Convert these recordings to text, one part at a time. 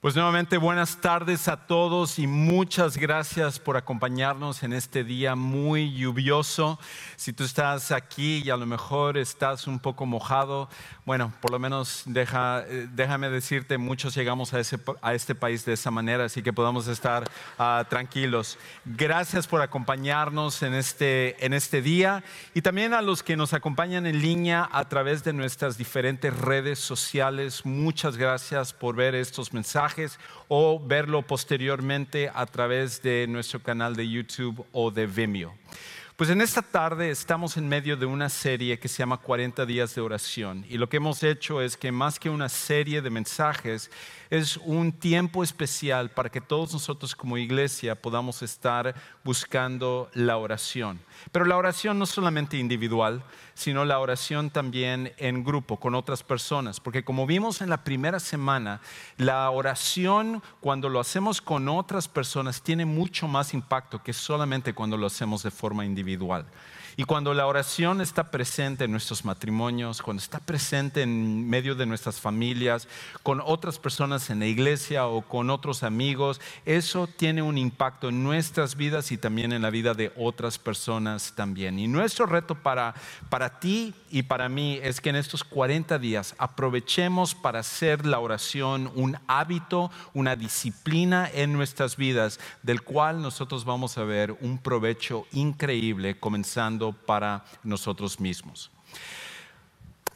Pues nuevamente buenas tardes a todos y muchas gracias por acompañarnos en este día muy lluvioso. Si tú estás aquí y a lo mejor estás un poco mojado, bueno, por lo menos deja, eh, déjame decirte, muchos llegamos a, ese, a, este país de esa manera, así que podamos estar uh, tranquilos. Gracias por acompañarnos en este, en este día y también a los que nos acompañan en línea a través de nuestras diferentes redes sociales. Muchas gracias por ver estos mensajes o verlo posteriormente a través de nuestro canal de YouTube o de Vimeo. Pues en esta tarde estamos en medio de una serie que se llama 40 días de oración y lo que hemos hecho es que más que una serie de mensajes es un tiempo especial para que todos nosotros como iglesia podamos estar buscando la oración. Pero la oración no solamente individual, sino la oración también en grupo, con otras personas. Porque como vimos en la primera semana, la oración cuando lo hacemos con otras personas tiene mucho más impacto que solamente cuando lo hacemos de forma individual. Y cuando la oración está presente en nuestros matrimonios, cuando está presente en medio de nuestras familias, con otras personas en la iglesia o con otros amigos, eso tiene un impacto en nuestras vidas y también en la vida de otras personas también. Y nuestro reto para, para ti y para mí es que en estos 40 días aprovechemos para hacer la oración un hábito, una disciplina en nuestras vidas, del cual nosotros vamos a ver un provecho increíble comenzando para nosotros mismos.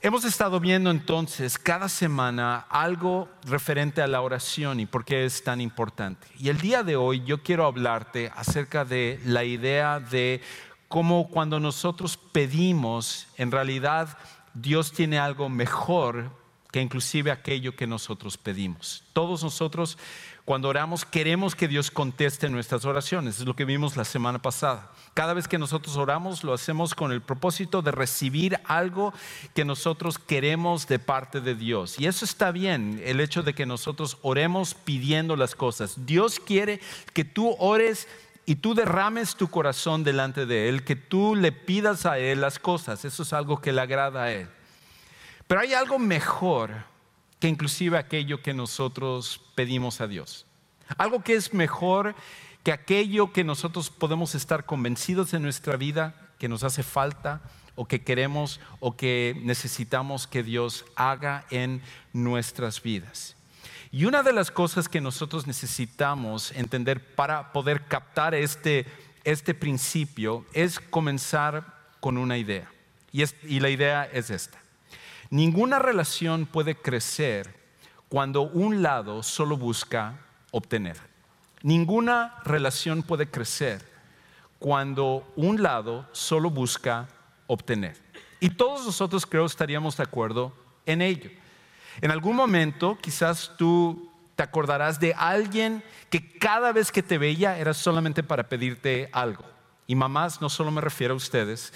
Hemos estado viendo entonces cada semana algo referente a la oración y por qué es tan importante. Y el día de hoy yo quiero hablarte acerca de la idea de cómo cuando nosotros pedimos, en realidad Dios tiene algo mejor que inclusive aquello que nosotros pedimos. Todos nosotros cuando oramos queremos que Dios conteste nuestras oraciones, es lo que vimos la semana pasada. Cada vez que nosotros oramos lo hacemos con el propósito de recibir algo que nosotros queremos de parte de Dios. Y eso está bien, el hecho de que nosotros oremos pidiendo las cosas. Dios quiere que tú ores y tú derrames tu corazón delante de Él, que tú le pidas a Él las cosas. Eso es algo que le agrada a Él. Pero hay algo mejor que inclusive aquello que nosotros pedimos a Dios. Algo que es mejor que aquello que nosotros podemos estar convencidos en nuestra vida, que nos hace falta o que queremos o que necesitamos que Dios haga en nuestras vidas. Y una de las cosas que nosotros necesitamos entender para poder captar este, este principio es comenzar con una idea. Y, y la idea es esta. Ninguna relación puede crecer cuando un lado solo busca obtener. Ninguna relación puede crecer cuando un lado solo busca obtener. Y todos nosotros creo estaríamos de acuerdo en ello. En algún momento quizás tú te acordarás de alguien que cada vez que te veía era solamente para pedirte algo. Y mamás, no solo me refiero a ustedes,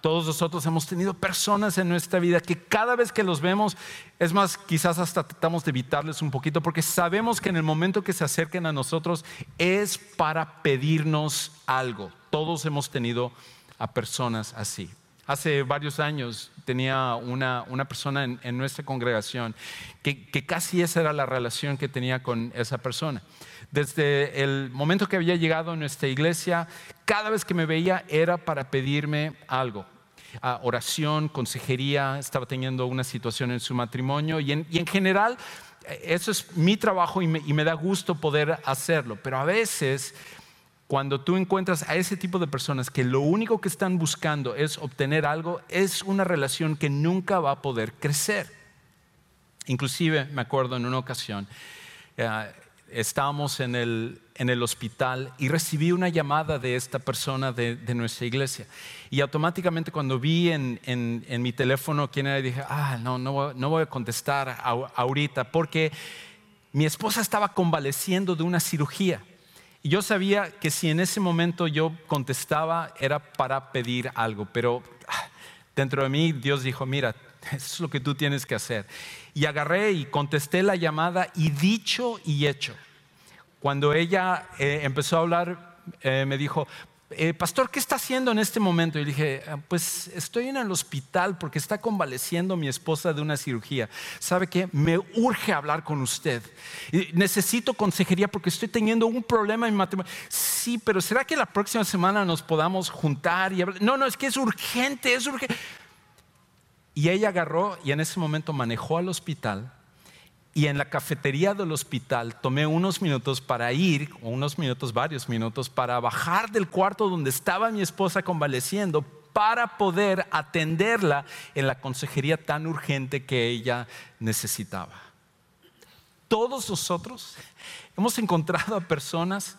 todos nosotros hemos tenido personas en nuestra vida que cada vez que los vemos, es más, quizás hasta tratamos de evitarles un poquito porque sabemos que en el momento que se acerquen a nosotros es para pedirnos algo. Todos hemos tenido a personas así. Hace varios años tenía una, persona en, nuestra congregación que casi esa era la relación que tenía con esa persona. Desde el momento que había llegado a nuestra iglesia, cada vez que me veía era para pedirme algo. Ah, oración, consejería, estaba teniendo una situación en su matrimonio y en, general eh, eso es mi trabajo y me, da gusto poder hacerlo, pero a veces cuando tú encuentras a ese tipo de personas que lo único que están buscando es obtener algo, es una relación que nunca va a poder crecer. Inclusive me acuerdo en una ocasión, eh, estábamos en el, hospital y recibí una llamada de esta persona de, nuestra iglesia. Y automáticamente cuando vi en, en, mi teléfono quién era, dije, ah, no, no, no voy a contestar ahorita porque mi esposa estaba convaleciendo de una cirugía. Yo sabía que si en ese momento yo contestaba era para pedir algo, pero ah, dentro de mí Dios dijo, mira, eso es lo que tú tienes que hacer. Y agarré y contesté la llamada y dicho y hecho. Cuando ella eh, empezó a hablar, eh, me dijo, eh, pastor, ¿qué está haciendo en este momento? Y dije, ah, pues estoy en el hospital porque está convaleciendo mi esposa de una cirugía. ¿Sabe qué? Me urge hablar con usted. necesito consejería porque estoy teniendo un problema en matrimonio. Sí, pero ¿será que la próxima semana nos podamos juntar y hablar? No, no, es que es urgente, es urgente. Y ella agarró y en ese momento manejó al hospital y en la cafetería del hospital tomé unos minutos para ir, unos minutos, varios minutos, para bajar del cuarto donde estaba mi esposa convaleciendo para poder atenderla en la consejería tan urgente que ella necesitaba. Todos nosotros hemos encontrado a personas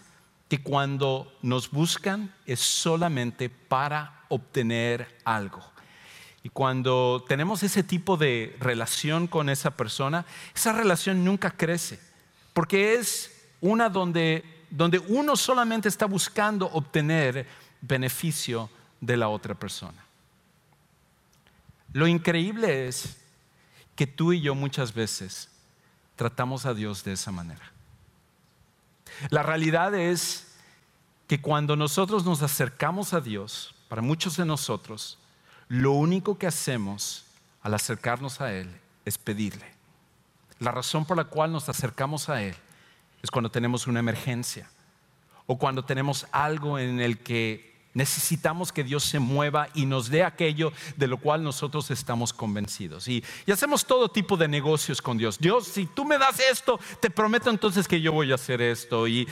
que cuando nos buscan es solamente para obtener algo. Y cuando tenemos ese tipo de relación con esa persona, esa relación nunca crece, porque es una donde, donde uno solamente está buscando obtener beneficio de la otra persona. Lo increíble es que tú y yo muchas veces tratamos a Dios de esa manera. La realidad es que cuando nosotros nos acercamos a Dios, para muchos de nosotros, lo único que hacemos al acercarnos a Él es pedirle. La razón por la cual nos acercamos a Él es cuando tenemos una emergencia o cuando tenemos algo en el que necesitamos que Dios se mueva y nos dé aquello de lo cual nosotros estamos convencidos. Y, hacemos todo tipo de negocios con Dios. Dios, si tú me das esto, te prometo entonces que yo voy a hacer esto. Y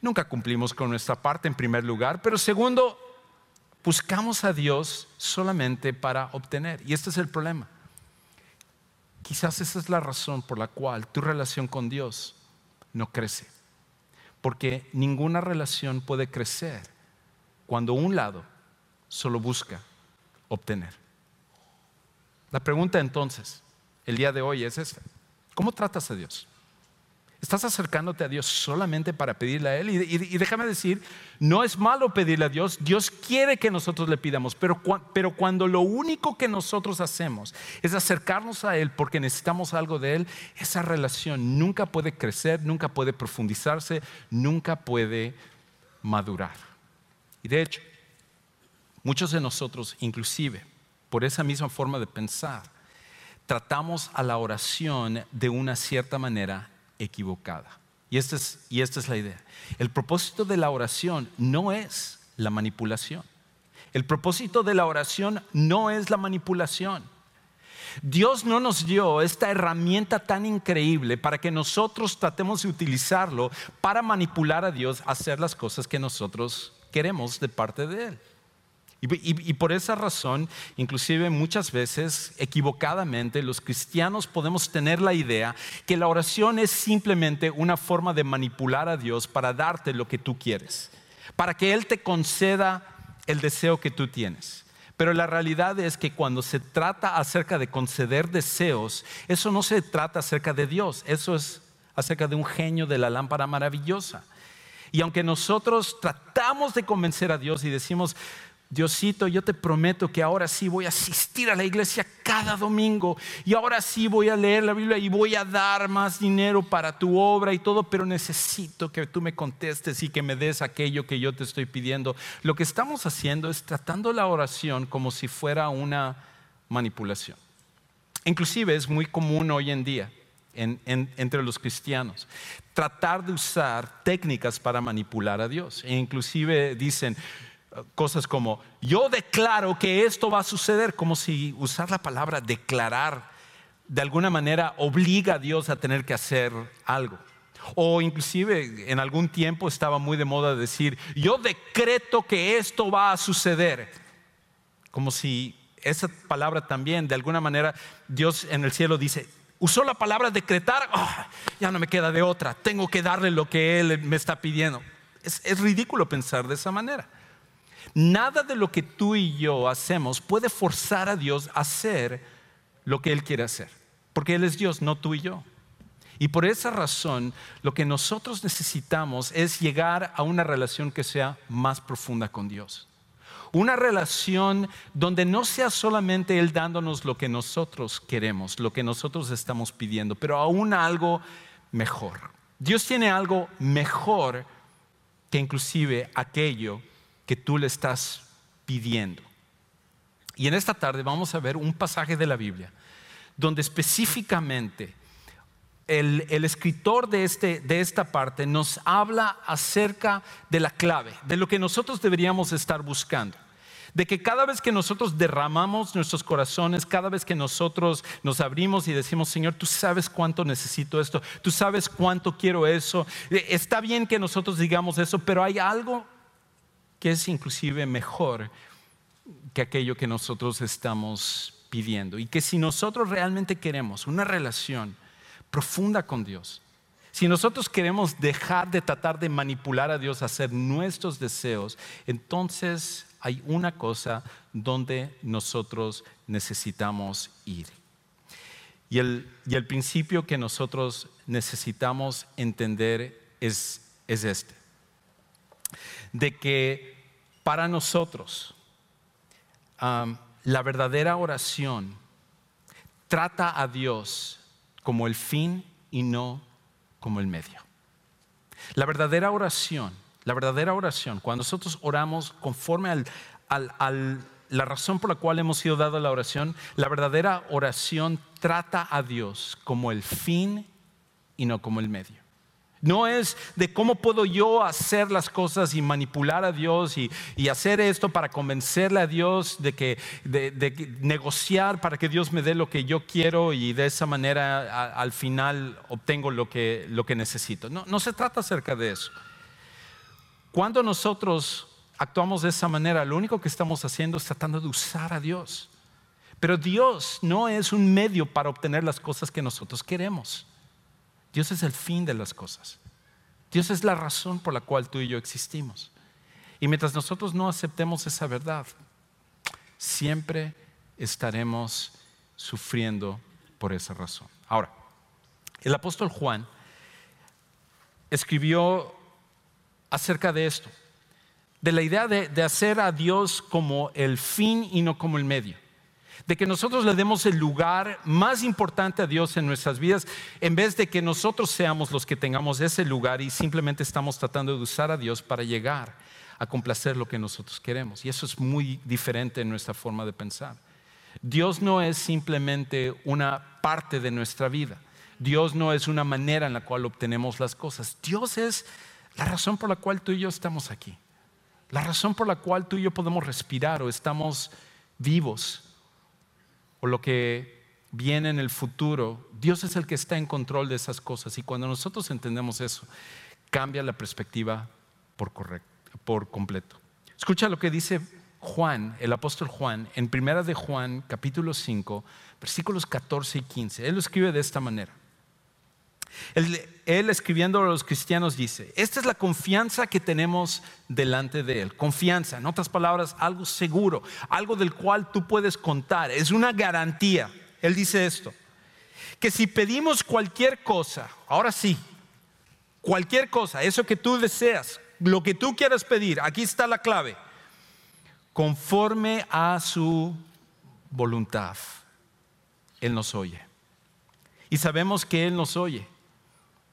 nunca cumplimos con nuestra parte en primer lugar, pero segundo, buscamos a Dios solamente para obtener. Y este es el problema. Quizás esa es la razón por la cual tu relación con Dios no crece. Porque ninguna relación puede crecer cuando un lado solo busca obtener. La pregunta entonces, el día de hoy es esta. ¿Cómo tratas a Dios? Estás acercándote a Dios solamente para pedirle a Él. Y, déjame decir, no es malo pedirle a Dios. Dios quiere que nosotros le pidamos. Pero, pero cuando lo único que nosotros hacemos es acercarnos a Él porque necesitamos algo de Él, esa relación nunca puede crecer, nunca puede profundizarse, nunca puede madurar. Y de hecho, muchos de nosotros, inclusive, por esa misma forma de pensar, tratamos a la oración de una cierta manera equivocada. Y esta, es, y esta es la idea. El propósito de la oración no es la manipulación. El propósito de la oración no es la manipulación. Dios no nos dio esta herramienta tan increíble para que nosotros tratemos de utilizarlo para manipular a Dios a hacer las cosas que nosotros queremos de parte de Él. Y, por esa razón, inclusive muchas veces, equivocadamente, los cristianos podemos tener la idea que la oración es simplemente una forma de manipular a Dios para darte lo que tú quieres, para que Él te conceda el deseo que tú tienes. Pero la realidad es que cuando se trata acerca de conceder deseos, eso no se trata acerca de Dios, eso es acerca de un genio de la lámpara maravillosa. Y aunque nosotros tratamos de convencer a Dios y decimos, Diosito, yo te prometo que ahora sí voy a asistir a la iglesia cada domingo y ahora sí voy a leer la Biblia y voy a dar más dinero para tu obra y todo, pero necesito que tú me contestes y que me des aquello que yo te estoy pidiendo. Lo que estamos haciendo es tratando la oración como si fuera una manipulación. Inclusive es muy común hoy en día entre los cristianos tratar de usar técnicas para manipular a Dios. E inclusive dicen, cosas como, yo declaro que esto va a suceder, como si usar la palabra declarar de alguna manera obliga a Dios a tener que hacer algo. O inclusive en algún tiempo estaba muy de moda decir, yo decreto que esto va a suceder. Como si esa palabra también, de alguna manera, Dios en el cielo dice, usó la palabra decretar, ah, ya no me queda de otra, tengo que darle lo que Él me está pidiendo. es ridículo pensar de esa manera. Nada de lo que tú y yo hacemos puede forzar a Dios a hacer lo que Él quiere hacer, porque Él es Dios, no tú y yo. Y por esa razón, lo que nosotros necesitamos es llegar a una relación que sea más profunda con Dios. Una relación donde no sea solamente Él dándonos lo que nosotros queremos, lo que nosotros estamos pidiendo, pero aún algo mejor. Dios tiene algo mejor que inclusive aquello que tú le estás pidiendo. Y en esta tarde vamos a ver un pasaje de la Biblia donde específicamente el, escritor de, este, de esta parte nos habla acerca de la clave, de lo que nosotros deberíamos estar buscando de que cada vez que nosotros derramamos nuestros corazones, cada vez que nosotros nos abrimos y decimos, Señor, tú sabes cuánto necesito esto, tú sabes cuánto quiero eso, eh, está bien que nosotros digamos eso, pero hay algo que es inclusive mejor que aquello que nosotros estamos pidiendo. Y que si nosotros realmente queremos una relación profunda con Dios, si nosotros queremos dejar de tratar de manipular a Dios hacer nuestros deseos, entonces hay una cosa donde nosotros necesitamos ir. Y el, principio que nosotros necesitamos entender es, este, de que para nosotros la verdadera oración trata a Dios como el fin y no como el medio. La verdadera oración la verdadera oración, cuando nosotros oramos conforme a la razón por la cual hemos sido dada la oración, la verdadera oración trata a Dios como el fin y no como el medio. No es de cómo puedo yo hacer las cosas y manipular a Dios y, hacer esto para convencerle a Dios de que de, negociar para que Dios me dé lo que yo quiero y de esa manera al final obtengo lo que, lo que necesito. No, no se trata acerca de eso. Cuando nosotros actuamos de esa manera, lo único que estamos haciendo es tratando de usar a Dios. Pero Dios no es un medio para obtener las cosas que nosotros queremos. Dios es el fin de las cosas. Dios es la razón por la cual tú y yo existimos. Y mientras nosotros no aceptemos esa verdad, siempre estaremos sufriendo por esa razón. Ahora, el apóstol Juan escribió acerca de esto, de la idea de, hacer a Dios como el fin y no como el medio de que nosotros le demos el lugar más importante a Dios en nuestras vidas, en vez de que nosotros seamos los que tengamos ese lugar y simplemente estamos tratando de usar a Dios para llegar a complacer lo que nosotros queremos. Y eso es muy diferente en nuestra forma de pensar. Dios no es simplemente una parte de nuestra vida. Dios no es una manera en la cual obtenemos las cosas. Dios es la razón por la cual tú y yo estamos aquí. La razón por la cual tú y yo podemos respirar o estamos vivos. O lo que viene en el futuro. Dios es el que está en control de esas cosas. Y cuando nosotros entendemos eso, cambia la perspectiva por, completo. Escucha lo que dice Juan, el apóstol Juan, en Primera de Juan, capítulo 5, versículos 14 y 15. Él lo escribe de esta manera. Él, escribiendo a los cristianos dice, esta es la confianza que tenemos delante de Él. Confianza, en otras palabras, algo seguro, algo del cual tú puedes contar. Es una garantía. Él dice esto, que si pedimos cualquier cosa, ahora sí, cualquier cosa, eso que tú deseas, lo que tú quieras pedir, aquí está la clave, conforme a su voluntad, Él nos oye. Y sabemos que Él nos oye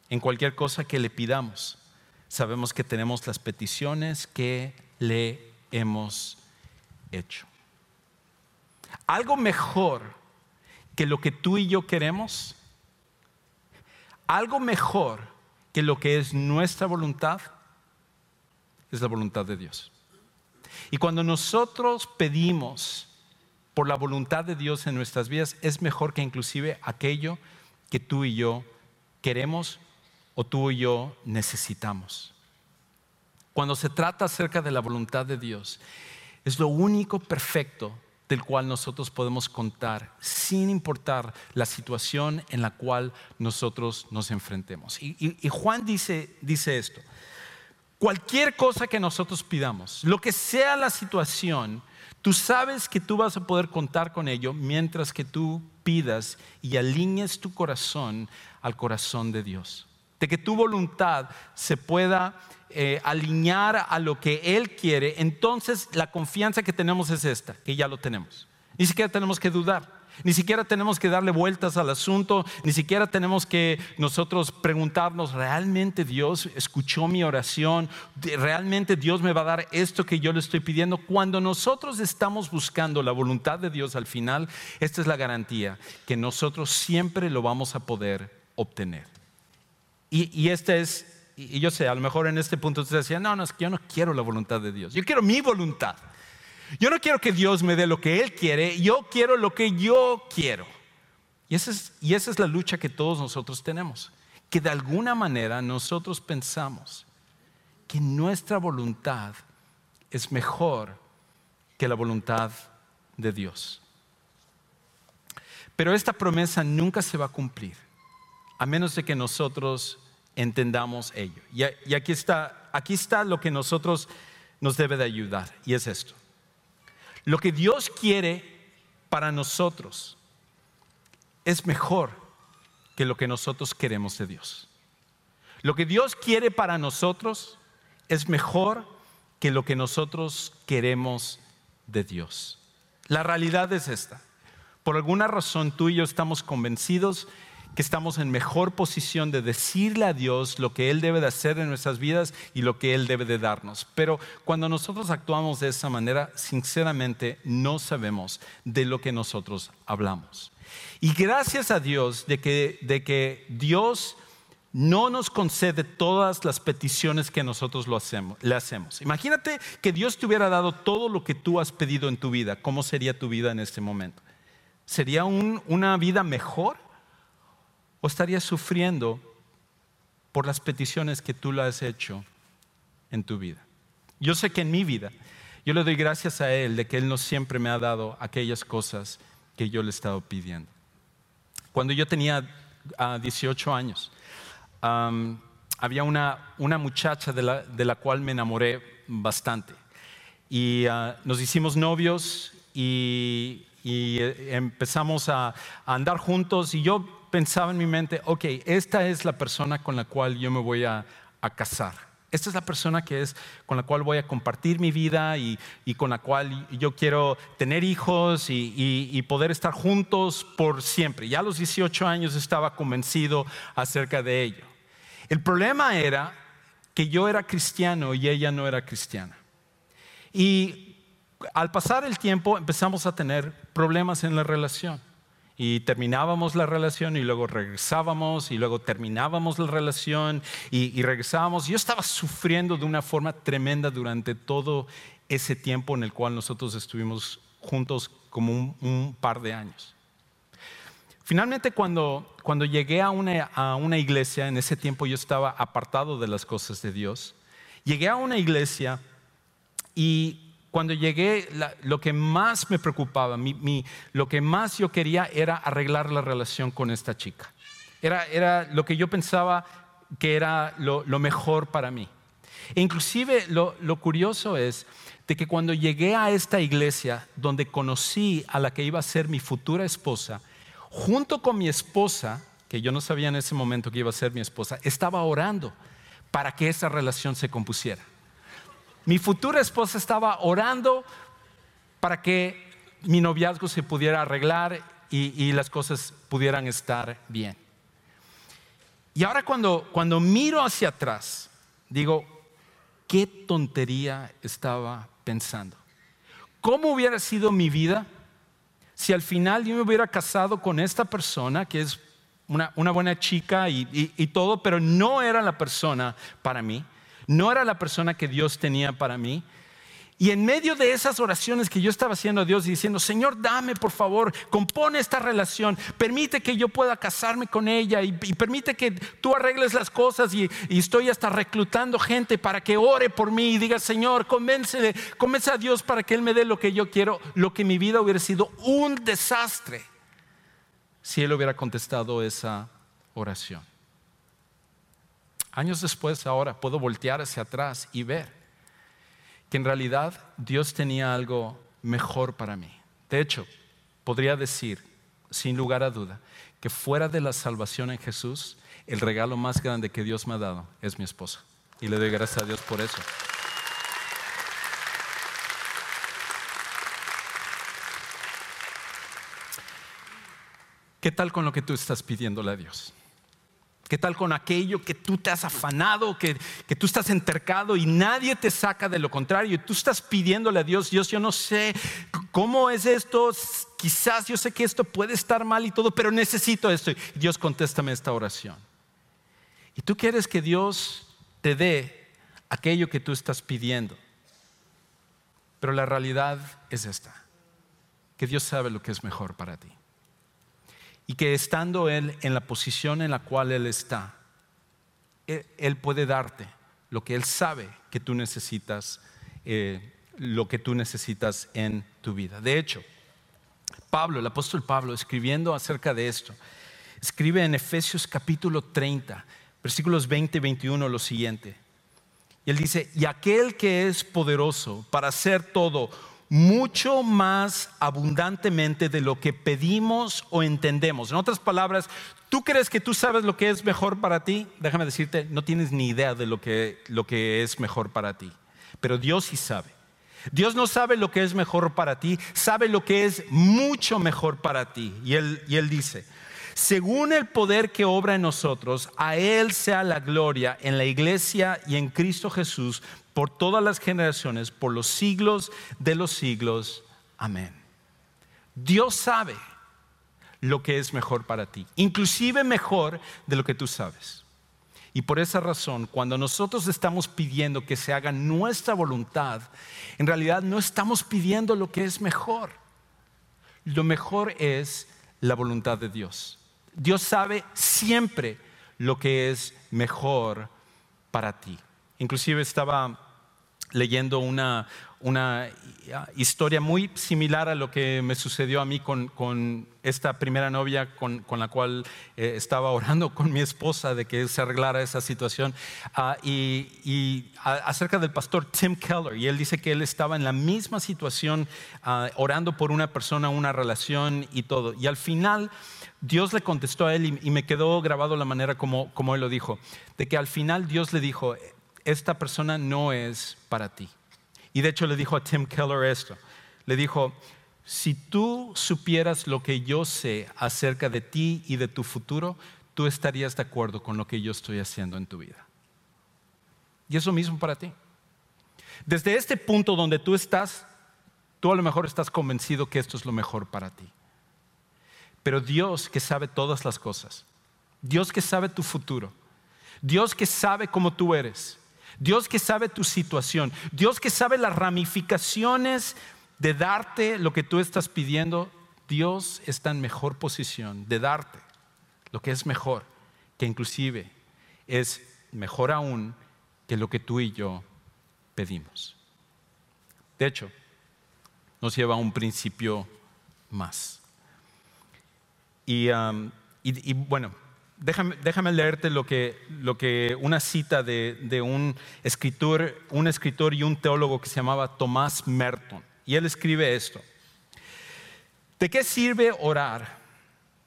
en cualquier cosa que le pidamos. Sabemos que tenemos las peticiones que le hemos hecho. Algo mejor que lo que tú y yo queremos, algo mejor que lo que es nuestra voluntad, es la voluntad de Dios. Y cuando nosotros pedimos por la voluntad de Dios en nuestras vidas, es mejor que inclusive aquello que tú y yo queremos o tú y yo necesitamos. Cuando se trata acerca de la voluntad de Dios, es lo único perfecto del cual nosotros podemos contar sin importar la situación en la cual nosotros nos enfrentemos. Y, Juan dice, dice esto, cualquier cosa que nosotros pidamos, lo que sea la situación, tú sabes que tú vas a poder contar con ello mientras que tú pidas y alinees tu corazón al corazón de Dios de que tu voluntad se pueda eh, alinear a lo que Él quiere, entonces la confianza que tenemos es esta, que ya lo tenemos. Ni siquiera tenemos que dudar. Ni siquiera tenemos que darle vueltas al asunto, ni siquiera tenemos que nosotros preguntarnos, ¿realmente Dios escuchó mi oración? ¿Realmente Dios me va a dar esto que yo le estoy pidiendo? Cuando nosotros estamos buscando la voluntad de Dios al final, esta es la garantía, que nosotros siempre lo vamos a poder obtener. Y, y este es, y yo sé, a lo mejor en este punto usted decía, no, no, es que yo no quiero la voluntad de Dios, yo quiero mi voluntad. Yo no quiero que Dios me dé lo que Él quiere, yo quiero lo que yo quiero. Y esa es, y esa es la lucha que todos nosotros tenemos, que de alguna manera nosotros pensamos que nuestra voluntad es mejor que la voluntad de Dios. Pero esta promesa nunca se va a cumplir, a menos de que nosotros entendamos ello. Y, aquí, está, aquí está lo que nosotros nos debe de ayudar, y es esto. Lo que Dios quiere para nosotros es mejor que lo que nosotros queremos de Dios. Lo que Dios quiere para nosotros es mejor que lo que nosotros queremos de Dios. La realidad es esta. Por alguna razón tú y yo estamos convencidos que estamos en mejor posición de decirle a Dios lo que Él debe de hacer en nuestras vidas y lo que Él debe de darnos. Pero cuando nosotros actuamos de esa manera, sinceramente no sabemos de lo que nosotros hablamos. Y gracias a Dios de que, de que Dios no nos concede todas las peticiones que nosotros lo hacemos, le hacemos. Imagínate que Dios te hubiera dado todo lo que tú has pedido en tu vida. ¿Cómo sería tu vida en este momento? ¿Sería una vida mejor? O estarías sufriendo por las peticiones que tú le has hecho en tu vida. Yo sé que en mi vida, yo le doy gracias a Él de que Él no siempre me ha dado aquellas cosas que yo le he estado pidiendo. Cuando yo tenía 18 ah, años, había una, muchacha de la, cual me enamoré bastante. Y ah, nos hicimos novios y, eh, empezamos a, a andar juntos y yo pensaba en mi mente, ok, esta es la persona con la cual yo me voy a, casar. Esta es la persona que es con la cual voy a compartir mi vida y, con la cual yo quiero tener hijos y, y, poder estar juntos por siempre. Ya a los 18 años estaba convencido acerca de ello. El problema era que yo era cristiano y ella no era cristiana. Y al pasar el tiempo empezamos a tener problemas en la relación y terminábamos la relación y luego regresábamos y luego terminábamos la relación y, regresábamos. Yo estaba sufriendo de una forma tremenda durante todo ese tiempo en el cual nosotros estuvimos juntos como un, par de años. Finalmente, cuando, cuando llegué a una, a una iglesia, en ese tiempo yo estaba apartado de las cosas de Dios, llegué a una iglesia y cuando llegué, lo que más me preocupaba, lo que más yo quería era arreglar la relación con esta chica. Era, lo que yo pensaba que era lo, mejor para mí. E inclusive lo, lo curioso es de que cuando llegué a esta iglesia donde conocí a la que iba a ser mi futura esposa, junto con mi esposa, que yo no sabía en ese momento que iba a ser mi esposa, estaba orando para que esa relación se compusiera. Mi futura esposa estaba orando para que mi noviazgo se pudiera arreglar y, las cosas pudieran estar bien. Y ahora cuando, cuando miro hacia atrás, digo, qué tontería estaba pensando. ¿Cómo hubiera sido mi vida si al final yo me hubiera casado con esta persona, que es una, buena chica y todo, pero no era la persona para mí? No era la persona que Dios tenía para mí. Y en medio de esas oraciones que yo estaba haciendo a Dios y diciendo, Señor, dame por favor, compone esta relación, permite que yo pueda casarme con ella y, permite que tú arregles las cosas y, estoy hasta reclutando gente para que ore por mí y diga, Señor, convence, convence a Dios para que Él me dé lo que yo quiero, lo que mi vida hubiera sido un desastre si Él hubiera contestado esa oración. Años después, ahora puedo voltear hacia atrás y ver que en realidad Dios tenía algo mejor para mí. De hecho, podría decir, sin lugar a duda, que fuera de la salvación en Jesús, el regalo más grande que Dios me ha dado es mi esposa. Y le doy gracias a Dios por eso. ¿Qué tal con lo que tú estás pidiéndole a Dios? ¿Qué tal con aquello que tú te has afanado, que, que, tú estás entercado y nadie te saca de lo contrario? Tú estás pidiéndole a Dios, Dios, yo no sé cómo es esto, quizás yo sé que esto puede estar mal y todo, pero necesito esto. Y Dios, contéstame esta oración. Y tú quieres que Dios te dé aquello que tú estás pidiendo. Pero la realidad es esta, que Dios sabe lo que es mejor para ti y que estando Él en la posición en la cual Él está, Él, puede darte lo que Él sabe que tú necesitas, eh, lo que tú necesitas en tu vida. De hecho, Pablo, el apóstol Pablo, escribiendo acerca de esto, escribe en Efesios capítulo 30, versículos 20 y 21 lo siguiente. Y él dice, y aquel que es poderoso para hacer todo mucho más abundantemente de lo que pedimos o entendemos. En otras palabras, ¿tú crees que tú sabes lo que es mejor para ti? Déjame decirte, no tienes ni idea de lo que, lo que es mejor para ti. Pero Dios sí sabe. Dios no sabe lo que es mejor para ti, sabe lo que es mucho mejor para ti. Y Él, y él dice, según el poder que obra en nosotros, a Él sea la gloria en la iglesia y en Cristo Jesús por todas las generaciones, por los siglos de los siglos. Amén. Dios sabe lo que es mejor para ti, inclusive mejor de lo que tú sabes. Y por esa razón, cuando nosotros estamos pidiendo que se haga nuestra voluntad, en realidad no estamos pidiendo lo que es mejor. Lo mejor es la voluntad de Dios. Dios sabe siempre lo que es mejor para ti. Inclusive estaba leyendo una, una historia muy similar a lo que me sucedió a mí con, con esta primera novia con, con la cual eh, estaba orando con mi esposa de que se arreglara esa situación. Ah, y, y acerca del pastor Tim Keller, y él dice que él estaba en la misma situación ah, orando por una persona, una relación y todo. Y al final Dios le contestó a él y, y me quedó grabado la manera como, como él lo dijo, de que al final Dios le dijo, esta persona no es para ti. Y de hecho le dijo a Tim Keller esto. Le dijo, si tú supieras lo que yo sé acerca de ti y de tu futuro, tú estarías de acuerdo con lo que yo estoy haciendo en tu vida. Y es lo mismo para ti. Desde este punto donde tú estás, tú a lo mejor estás convencido que esto es lo mejor para ti. Pero Dios que sabe todas las cosas, Dios que sabe tu futuro, Dios que sabe cómo tú eres, Dios que sabe tu situación, Dios que sabe las ramificaciones de darte lo que tú estás pidiendo, Dios está en mejor posición de darte lo que es mejor, que inclusive es mejor aún que lo que tú y yo pedimos. De hecho, nos lleva a un principio más. Y, um, bueno, Déjame, leerte lo que, lo que una cita de, un, escritor, un escritor y un teólogo que se llamaba Tomás Merton. Y él escribe esto. ¿De qué sirve orar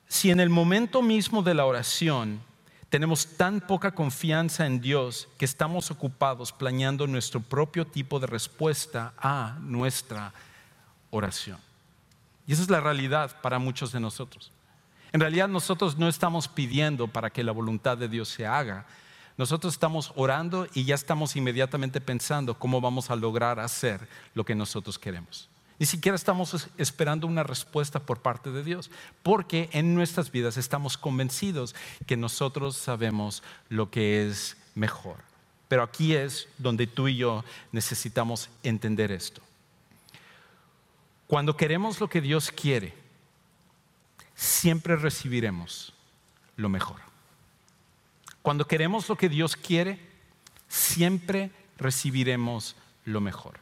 si en el momento mismo de la oración tenemos tan poca confianza en Dios que estamos ocupados planeando nuestro propio tipo de respuesta a nuestra oración? Y esa es la realidad para muchos de nosotros. En realidad nosotros no estamos pidiendo para que la voluntad de Dios se haga. Nosotros estamos orando y ya estamos inmediatamente pensando cómo vamos a lograr hacer lo que nosotros queremos. Ni siquiera estamos esperando una respuesta por parte de Dios, porque en nuestras vidas estamos convencidos que nosotros sabemos lo que es mejor. Pero aquí es donde tú y yo necesitamos entender esto. Cuando queremos lo que Dios quiere, siempre recibiremos lo mejor. Cuando queremos lo que Dios quiere, siempre recibiremos lo mejor.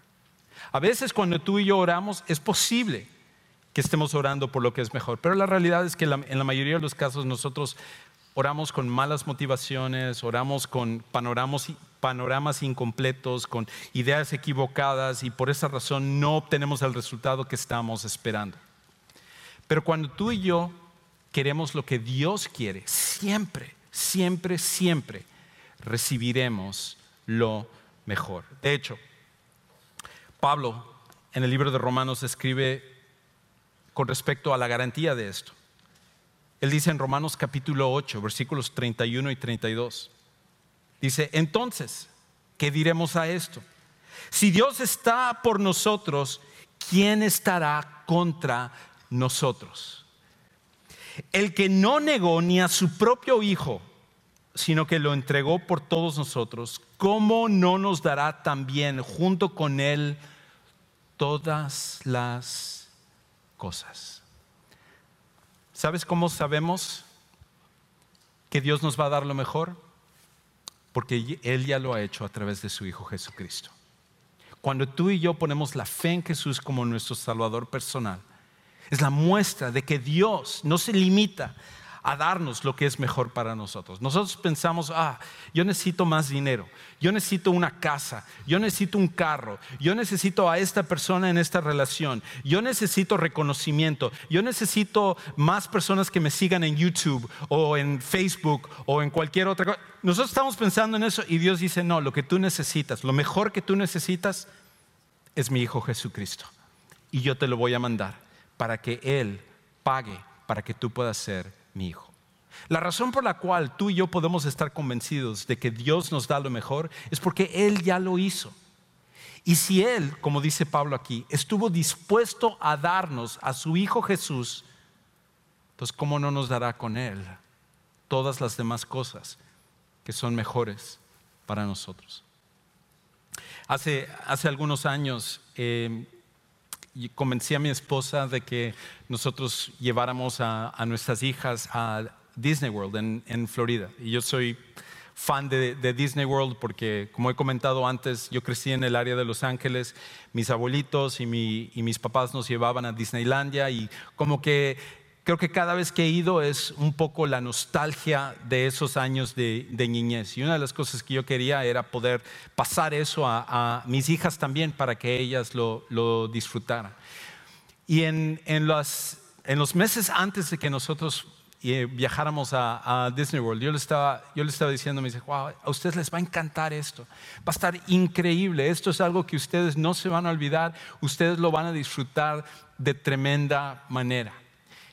A veces cuando tú y yo oramos es posible que estemos orando por lo que es mejor, pero la realidad es que en la mayoría de los casos nosotros oramos con malas motivaciones, oramos con panoramas, panoramas incompletos, con ideas equivocadas y por esa razón no obtenemos el resultado que estamos esperando. Pero cuando tú y yo queremos lo que Dios quiere, siempre, siempre, siempre recibiremos lo mejor. De hecho, Pablo en el libro de Romanos escribe con respecto a la garantía de esto. Él dice en Romanos capítulo 8, versículos 31 y 32. Dice, entonces, ¿qué diremos a esto? Si Dios está por nosotros, ¿quién estará contra nosotros? El que no negó ni a su propio Hijo, sino que lo entregó por todos nosotros, ¿cómo no nos dará también junto con Él todas las cosas? ¿Sabes cómo sabemos que Dios nos va a dar lo mejor? Porque Él ya lo ha hecho a través de su Hijo Jesucristo. Cuando tú y yo ponemos la fe en Jesús como nuestro Salvador personal, es la muestra de que Dios no se limita a darnos lo que es mejor para nosotros. Nosotros pensamos, ah, yo necesito más dinero, yo necesito una casa, yo necesito un carro, yo necesito a esta persona en esta relación, yo necesito reconocimiento, yo necesito más personas que me sigan en YouTube o en Facebook o en cualquier otra cosa. Nosotros estamos pensando en eso y Dios dice, no, lo que tú necesitas, lo mejor que tú necesitas es mi Hijo Jesucristo. Y yo te lo voy a mandar para que Él pague para que tú puedas ser mi hijo. La razón por la cual tú y yo podemos estar convencidos de que Dios nos da lo mejor es porque Él ya lo hizo. Y si Él, como dice Pablo aquí, estuvo dispuesto a darnos a su Hijo Jesús, entonces ¿cómo no nos dará con Él todas las demás cosas que son mejores para nosotros? Hace, hace algunos años eh, convencí a mi esposa de que nosotros lleváramos a, nuestras hijas a Disney World en, Florida. Y yo soy fan de, Disney World porque, como he comentado antes, yo crecí en el área de Los Ángeles, mis abuelitos y, y mis papás nos llevaban a Disneylandia y como que creo que cada vez que he ido es un poco la nostalgia de esos años de, niñez. Y una de las cosas que yo quería era poder pasar eso a, mis hijas también para que ellas lo, disfrutaran. Y en, los, meses antes de que nosotros eh, viajáramos a, Disney World, yo le, estaba, yo le estaba diciendo, me dice, wow, a ustedes les va a encantar esto, va a estar increíble, esto es algo que ustedes no se van a olvidar, ustedes lo van a disfrutar de tremenda manera.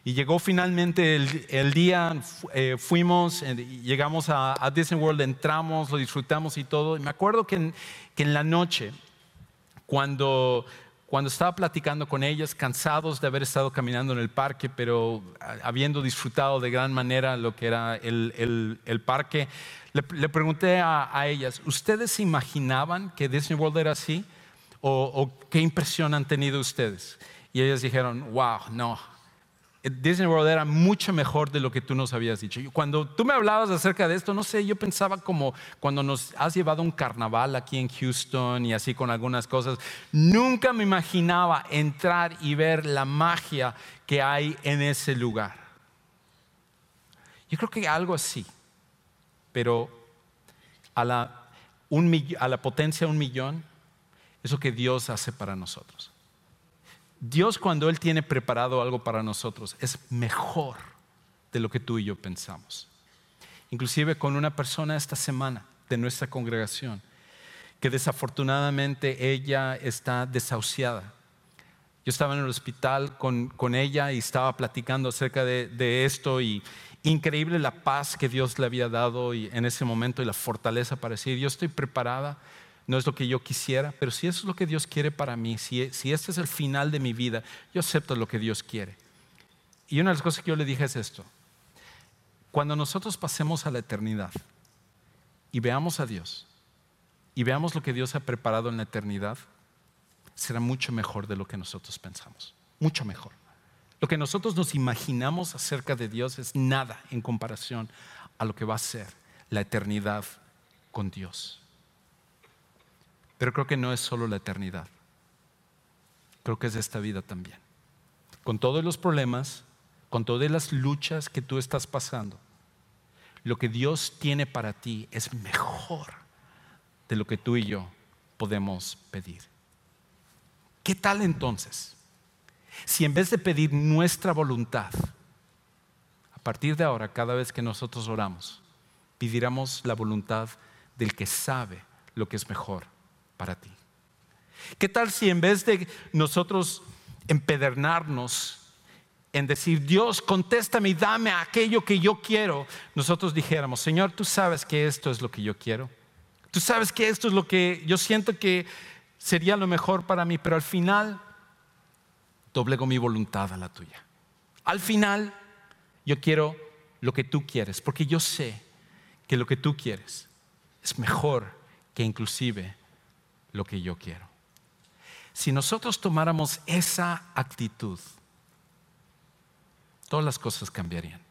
Y llegó finalmente el, día, eh, fuimos, eh, llegamos a, Disney World, entramos, lo disfrutamos y todo. Y me acuerdo que en, la noche, cuando, cuando estaba platicando con ellas, cansados de haber estado caminando en el parque, pero habiendo disfrutado de gran manera lo que era el, parque, le, pregunté a, ellas, ¿ustedes se imaginaban que Disney World era así? ¿O, ¿O qué impresión han tenido ustedes? Y ellas dijeron, wow, no, Disney World era mucho mejor de lo que tú nos habías dicho. Cuando tú me hablabas acerca de esto, no sé, yo pensaba como cuando nos has llevado un carnaval aquí en Houston y así con algunas cosas, nunca me imaginaba entrar y ver la magia que hay en ese lugar. Yo creo que algo así, pero a la, a la potencia un millón, eso que Dios hace para nosotros. Dios cuando Él tiene preparado algo para nosotros es mejor de lo que tú y yo pensamos. Inclusive con una persona esta semana de nuestra congregación que desafortunadamente ella está desahuciada. Yo estaba en el hospital con, ella y estaba platicando acerca de, de, esto y increíble la paz que Dios le había dado y en ese momento y la fortaleza para decir, yo estoy preparada no es lo que yo quisiera, pero si eso es lo que Dios quiere para mí, si, si este es el final de mi vida, yo acepto lo que Dios quiere. Y una de las cosas que yo le dije es esto. Cuando nosotros pasemos a la eternidad y veamos a Dios y veamos lo que Dios ha preparado en la eternidad, será mucho mejor de lo que nosotros pensamos. Mucho mejor. Lo que nosotros nos imaginamos acerca de Dios es nada en comparación a lo que va a ser la eternidad con Dios. Pero creo que no es solo la eternidad. Creo que es esta vida también. Con todos los problemas, con todas las luchas que tú estás pasando, lo que Dios tiene para ti es mejor de lo que tú y yo podemos pedir. ¿Qué tal entonces? Si en vez de pedir nuestra voluntad, a partir de ahora, cada vez que nosotros oramos, pidiéramos la voluntad del que sabe lo que es mejor para ti. ¿Qué tal si en vez de nosotros empedernarnos en decir, Dios, contéstame y dame aquello que yo quiero, nosotros dijéramos, Señor, tú sabes que esto es lo que yo quiero. Tú sabes que esto es lo que yo siento que sería lo mejor para mí, pero al final doblego mi voluntad a la tuya. Al final yo quiero lo que tú quieres, porque yo sé que lo que tú quieres es mejor que inclusive lo que yo quiero. Si nosotros tomáramos esa actitud, todas las cosas cambiarían.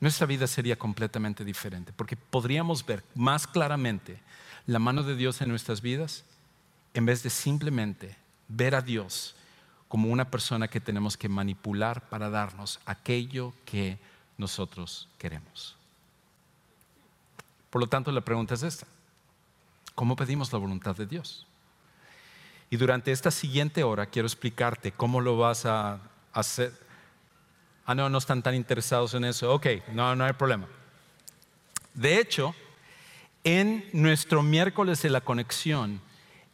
Nuestra vida sería completamente diferente porque podríamos ver más claramente la mano de Dios en nuestras vidas en vez de simplemente ver a Dios como una persona que tenemos que manipular para darnos aquello que nosotros queremos. Por lo tanto, la pregunta es esta. ¿Cómo pedimos la voluntad de Dios? Y durante esta siguiente hora quiero explicarte cómo lo vas a hacer Ah, no, no están tan interesados en eso. Ok, no, no hay problema. De hecho, en nuestro miércoles de la conexión,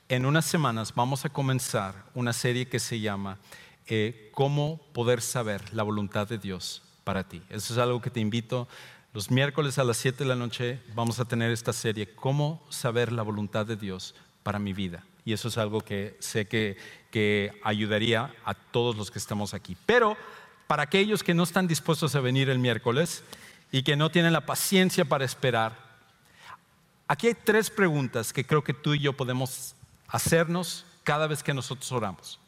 en unas semanas vamos a comenzar una serie que se llama eh, Cómo poder saber la voluntad de Dios para ti. Eso es algo que te invito. Los miércoles a las 7 de la noche vamos a tener esta serie, Cómo saber la voluntad de Dios para mi vida. Y eso es algo que sé que, que ayudaría a todos los que estamos aquí. Pero para aquellos que no están dispuestos a venir el miércoles y que no tienen la paciencia para esperar, aquí hay tres preguntas que creo que tú y yo podemos hacernos cada vez que nosotros oramos.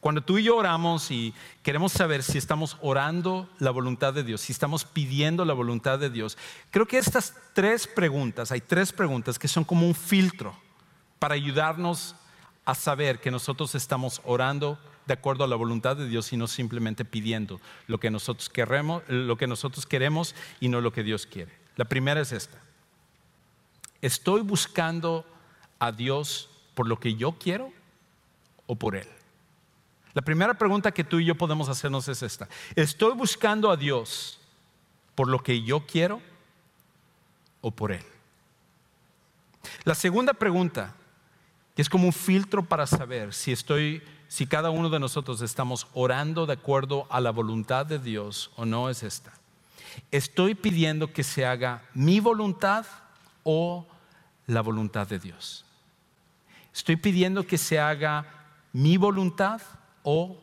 Cuando tú y yo oramos y queremos saber si estamos orando la voluntad de Dios, si estamos pidiendo la voluntad de Dios, creo que estas tres preguntas, hay tres preguntas que son como un filtro para ayudarnos a saber que nosotros estamos orando de acuerdo a la voluntad de Dios, sino simplemente pidiendo lo que nosotros queremos, lo que nosotros queremos y no lo que Dios quiere. La primera es esta. ¿Estoy buscando a Dios por lo que yo quiero o por Él? La primera pregunta que tú y yo podemos hacernos es esta. ¿Estoy buscando a Dios por lo que yo quiero o por Él? La segunda pregunta, que es como un filtro para saber si estoy si cada uno de nosotros estamos orando de acuerdo a la voluntad de Dios o no es esta. Estoy pidiendo que se haga mi voluntad o la voluntad de Dios. Estoy pidiendo que se haga mi voluntad o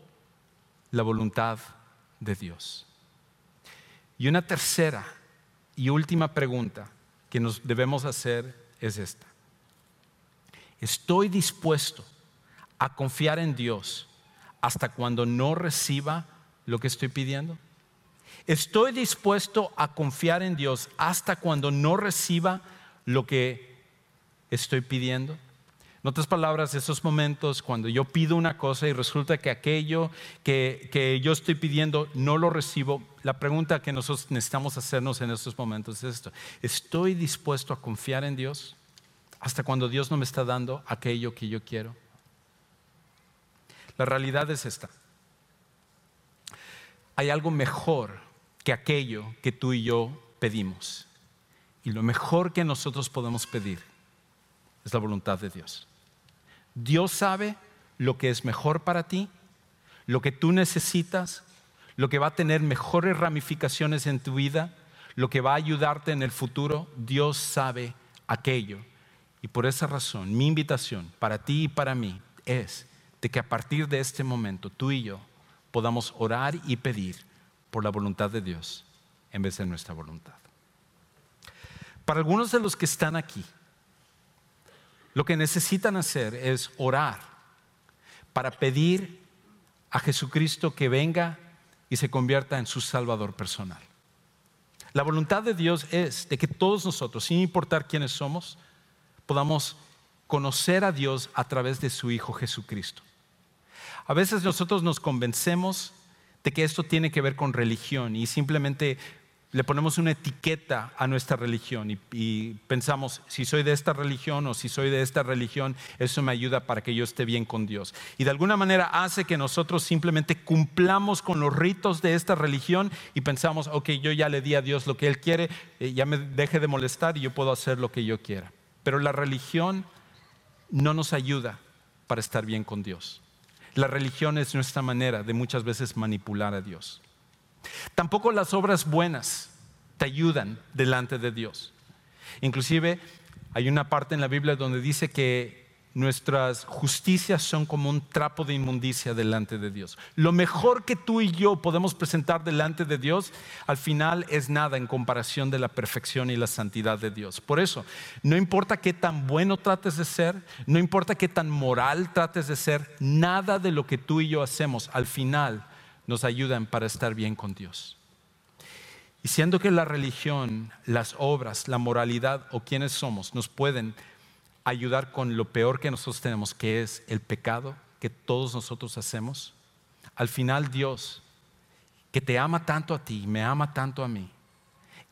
la voluntad de Dios. Y una tercera y última pregunta que nos debemos hacer es esta. Estoy dispuesto a confiar en Dios hasta cuando no reciba lo que estoy pidiendo? ¿Estoy dispuesto a confiar en Dios hasta cuando no reciba lo que estoy pidiendo? En otras palabras, esos momentos cuando yo pido una cosa y resulta que aquello que, que, yo estoy pidiendo no lo recibo, la pregunta que nosotros necesitamos hacernos en estos momentos es esto. ¿Estoy dispuesto a confiar en Dios hasta cuando Dios no me está dando aquello que yo quiero? La realidad es esta. Hay algo mejor que aquello que tú y yo pedimos. Y lo mejor que nosotros podemos pedir es la voluntad de Dios. Dios sabe lo que es mejor para ti, lo que tú necesitas, lo que va a tener mejores ramificaciones en tu vida, lo que va a ayudarte en el futuro. Dios sabe aquello. Y por esa razón, mi invitación para ti y para mí es de que a partir de este momento tú y yo podamos orar y pedir por la voluntad de Dios en vez de nuestra voluntad. Para algunos de los que están aquí, lo que necesitan hacer es orar para pedir a Jesucristo que venga y se convierta en su Salvador personal. La voluntad de Dios es de que todos nosotros, sin importar quiénes somos, podamos conocer a Dios a través de su Hijo Jesucristo. A veces nosotros nos convencemos de que esto tiene que ver con religión y simplemente le ponemos una etiqueta a nuestra religión y, pensamos, si soy de esta religión o si soy de esta religión, eso me ayuda para que yo esté bien con Dios. Y de alguna manera hace que nosotros simplemente cumplamos con los ritos de esta religión y pensamos, ok, yo ya le di a Dios lo que Él quiere, eh, ya me deje de molestar y yo puedo hacer lo que yo quiera. Pero la religión no nos ayuda para estar bien con Dios. La religión es nuestra manera de muchas veces manipular a Dios. Tampoco las obras buenas te ayudan delante de Dios. Inclusive hay una parte en la Biblia donde dice que nuestras justicias son como un trapo de inmundicia delante de Dios. Lo mejor que tú y yo podemos presentar delante de Dios, al final es nada en comparación de la perfección y la santidad de Dios. Por eso, no importa qué tan bueno trates de ser, no importa qué tan moral trates de ser, nada de lo que tú y yo hacemos al final nos ayudan para estar bien con Dios. Y siendo que la religión, las obras, la moralidad o quienes somos nos pueden ayudar con lo peor que nosotros tenemos, que es el pecado que todos nosotros hacemos, al final Dios, que te ama tanto a ti, me ama tanto a mí,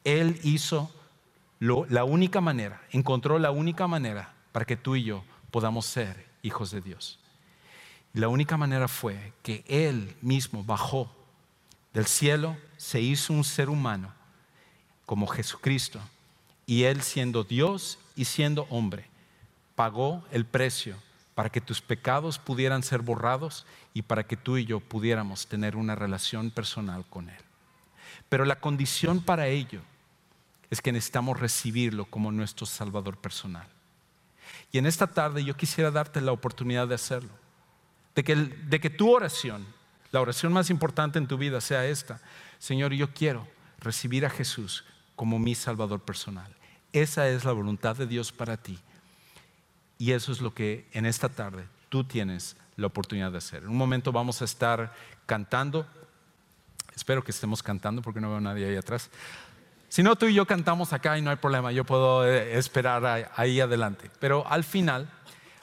Él hizo la única manera, encontró la única manera para que tú y yo podamos ser hijos de Dios. La única manera fue que Él mismo bajó del cielo, se hizo un ser humano como Jesucristo, y Él siendo Dios y siendo hombre, pagó el precio para que tus pecados pudieran ser borrados y para que tú y yo pudiéramos tener una relación personal con Él. Pero la condición para ello es que necesitamos recibirlo como nuestro Salvador personal. Y en esta tarde yo quisiera darte la oportunidad de hacerlo. De que, de que tu oración, la oración más importante en tu vida sea esta. Señor, yo quiero recibir a Jesús como mi Salvador personal. Esa es la voluntad de Dios para ti y eso es lo que en esta tarde tú tienes la oportunidad de hacer. En un momento vamos a estar cantando. Espero que estemos cantando porque no veo a nadie ahí atrás. Si no, tú y yo cantamos acá y no hay problema. Yo puedo eh, esperar ahí adelante. Pero al final,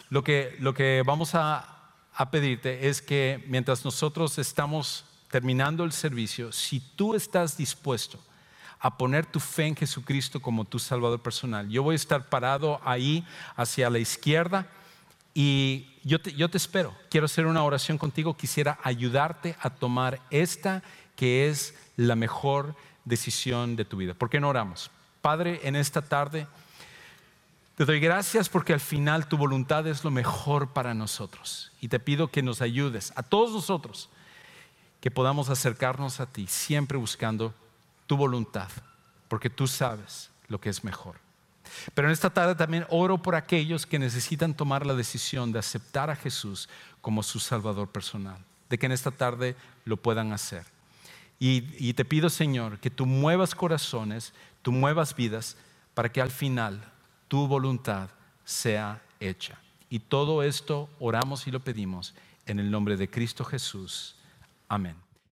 lo que, lo que vamos a, a pedirte es que mientras nosotros estamos terminando el servicio, si tú estás dispuesto a poner tu fe en Jesucristo como tu Salvador personal. Yo voy a estar parado ahí hacia la izquierda y yo te, yo te espero. Quiero hacer una oración contigo. Quisiera ayudarte a tomar esta que es la mejor decisión de tu vida. ¿Por qué no oramos? Padre, en esta tarde te doy gracias porque al final tu voluntad es lo mejor para nosotros. Y te pido que nos ayudes, a todos nosotros, que podamos acercarnos a ti, siempre buscando tu voluntad, porque tú sabes lo que es mejor. Pero en esta tarde también oro por aquellos que necesitan tomar la decisión de aceptar a Jesús como su Salvador personal, de que en esta tarde lo puedan hacer. Y, te pido, Señor, que tú muevas corazones, tú muevas vidas, para que al final tu voluntad sea hecha. Y todo esto oramos y lo pedimos en el nombre de Cristo Jesús. Amén.